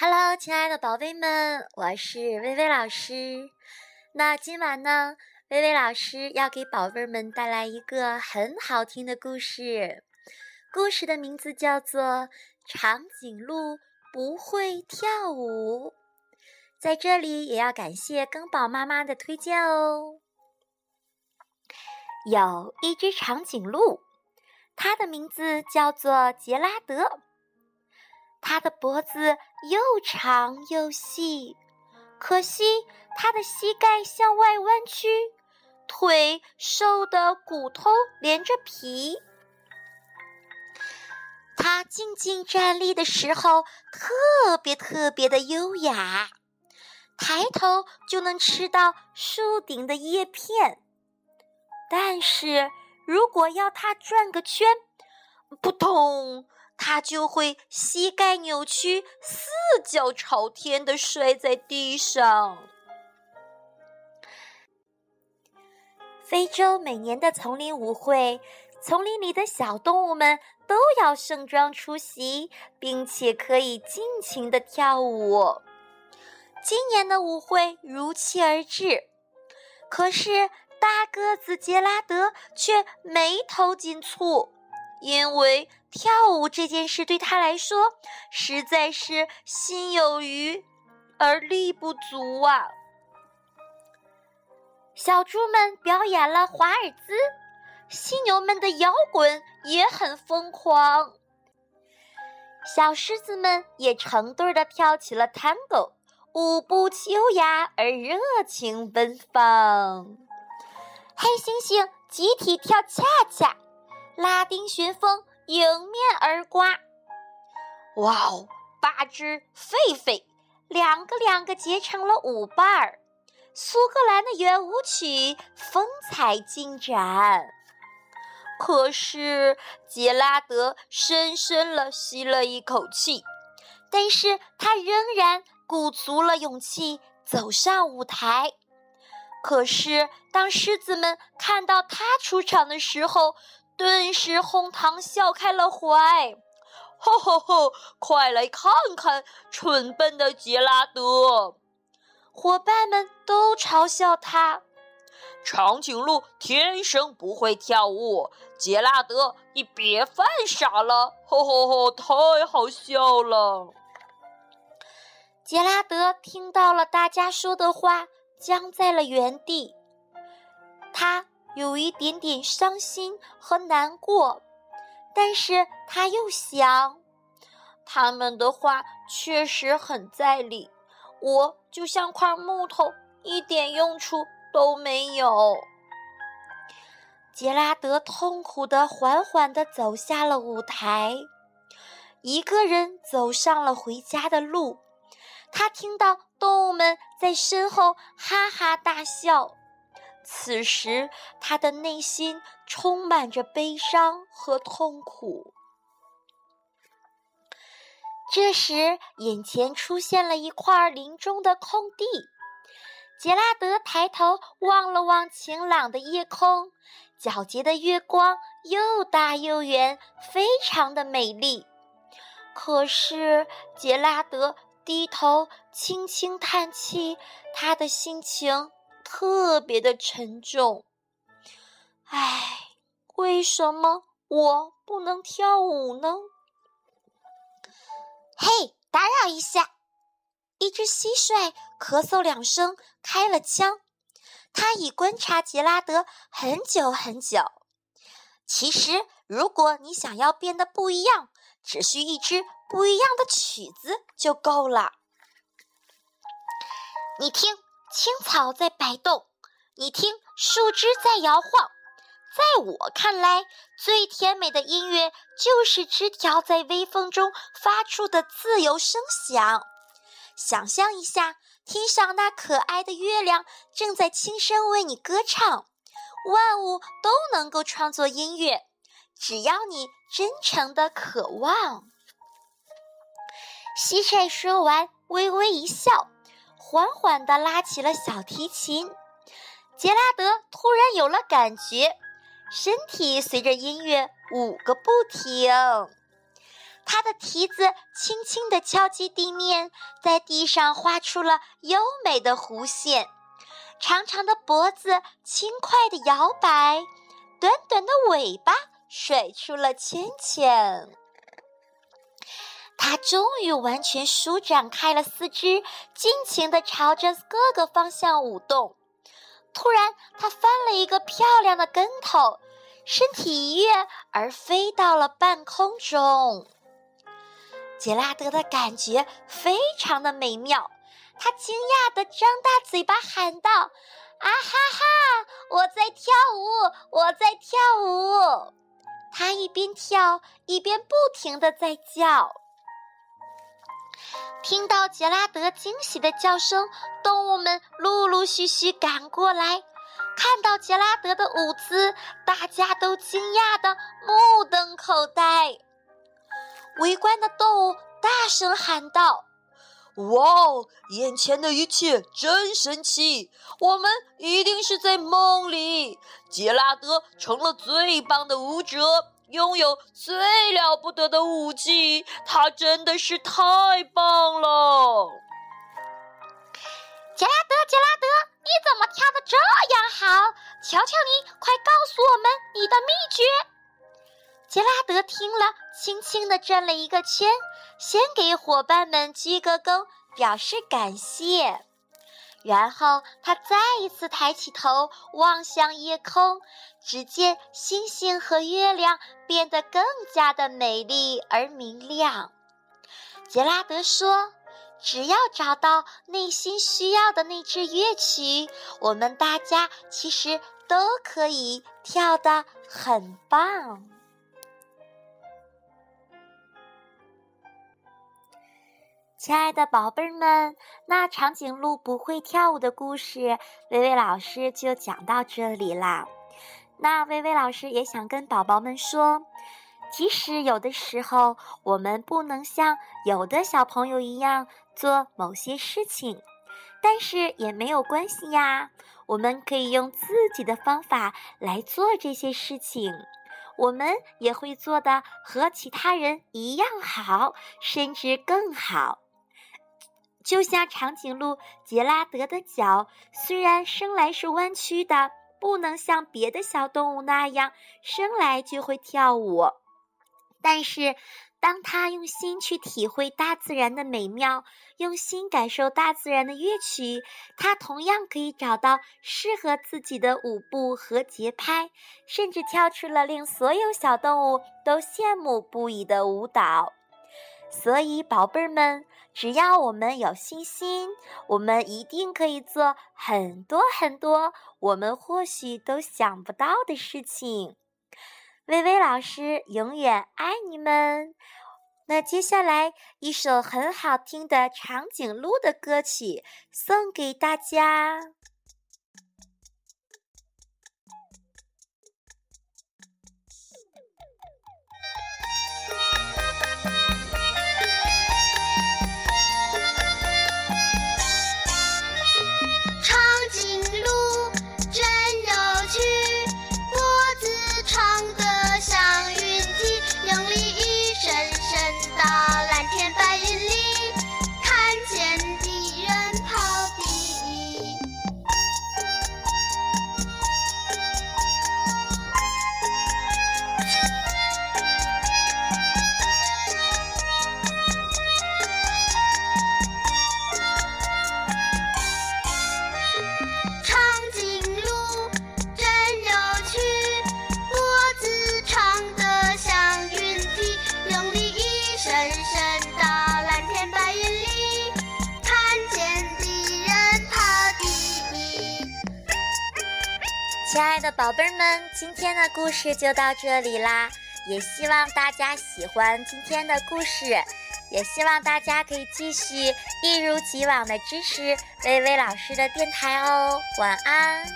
Hello，亲爱的宝贝们，我是薇薇老师。那今晚呢，薇薇老师要给宝贝们带来一个很好听的故事。故事的名字叫做《长颈鹿不会跳舞》。在这里也要感谢更宝妈妈的推荐哦。有一只长颈鹿，它的名字叫做杰拉德。它的脖子又长又细，可惜它的膝盖向外弯曲，腿瘦的骨头连着皮。它静静站立的时候，特别特别的优雅，抬头就能吃到树顶的叶片。但是如果要它转个圈，扑通！他就会膝盖扭曲，四脚朝天的摔在地上。非洲每年的丛林舞会，丛林里的小动物们都要盛装出席，并且可以尽情的跳舞。今年的舞会如期而至，可是大个子杰拉德却眉头紧蹙。因为跳舞这件事对他来说实在是心有余而力不足啊！小猪们表演了华尔兹，犀牛们的摇滚也很疯狂，小狮子们也成对的跳起了 Tango，舞步优雅而热情奔放。黑猩猩集体跳恰恰。拉丁旋风迎面而刮，哇哦！八只狒狒，两个两个结成了舞伴儿。苏格兰的圆舞曲风采尽展。可是杰拉德深深了吸了一口气，但是他仍然鼓足了勇气走上舞台。可是当狮子们看到他出场的时候，顿时哄堂笑开了怀，吼吼吼！快来看看蠢笨的杰拉德！伙伴们都嘲笑他：长颈鹿天生不会跳舞。杰拉德，你别犯傻了！吼吼吼！太好笑了！杰拉德听到了大家说的话，僵在了原地。他。有一点点伤心和难过，但是他又想，他们的话确实很在理，我就像块木头，一点用处都没有。杰拉德痛苦的、缓缓的走下了舞台，一个人走上了回家的路。他听到动物们在身后哈哈大笑。此时，他的内心充满着悲伤和痛苦。这时，眼前出现了一块林中的空地。杰拉德抬头望了望晴朗的夜空，皎洁的月光又大又圆，非常的美丽。可是，杰拉德低头轻轻叹气，他的心情。特别的沉重，唉，为什么我不能跳舞呢？嘿，打扰一下！一只蟋蟀咳嗽两声，开了枪。它已观察杰拉德很久很久。其实，如果你想要变得不一样，只需一支不一样的曲子就够了。你听。青草在摆动，你听，树枝在摇晃。在我看来，最甜美的音乐就是枝条在微风中发出的自由声响。想象一下，天上那可爱的月亮正在轻声为你歌唱。万物都能够创作音乐，只要你真诚的渴望。蟋蟀说完，微微一笑。缓缓地拉起了小提琴，杰拉德突然有了感觉，身体随着音乐舞个不停。他的蹄子轻轻地敲击地面，在地上画出了优美的弧线。长长的脖子轻快地摇摆，短短的尾巴甩出了圈圈。它终于完全舒展开了四肢，尽情地朝着各个方向舞动。突然，它翻了一个漂亮的跟头，身体一跃而飞到了半空中。杰拉德的感觉非常的美妙。他惊讶地张大嘴巴喊道：“啊哈哈！我在跳舞，我在跳舞！”他一边跳一边不停地在叫。听到杰拉德惊喜的叫声，动物们陆陆续续赶过来。看到杰拉德的舞姿，大家都惊讶的目瞪口呆。围观的动物大声喊道。哇哦！眼前的一切真神奇，我们一定是在梦里。杰拉德成了最棒的舞者，拥有最了不得的武器，他真的是太棒了！杰拉德，杰拉德，你怎么跳的这样好？求求你，快告诉我们你的秘诀！杰拉德听了，轻轻地转了一个圈。先给伙伴们鞠个躬，表示感谢，然后他再一次抬起头望向夜空，只见星星和月亮变得更加的美丽而明亮。杰拉德说：“只要找到内心需要的那支乐曲，我们大家其实都可以跳得很棒。”亲爱的宝贝儿们，那长颈鹿不会跳舞的故事，薇薇老师就讲到这里啦。那薇薇老师也想跟宝宝们说，即使有的时候我们不能像有的小朋友一样做某些事情，但是也没有关系呀。我们可以用自己的方法来做这些事情，我们也会做的和其他人一样好，甚至更好。就像长颈鹿杰拉德的脚，虽然生来是弯曲的，不能像别的小动物那样生来就会跳舞，但是当他用心去体会大自然的美妙，用心感受大自然的乐曲，他同样可以找到适合自己的舞步和节拍，甚至跳出了令所有小动物都羡慕不已的舞蹈。所以，宝贝儿们，只要我们有信心，我们一定可以做很多很多我们或许都想不到的事情。薇薇老师永远爱你们。那接下来一首很好听的长颈鹿的歌曲送给大家。亲爱的宝贝儿们，今天的故事就到这里啦！也希望大家喜欢今天的故事，也希望大家可以继续一如既往的支持薇薇老师的电台哦。晚安。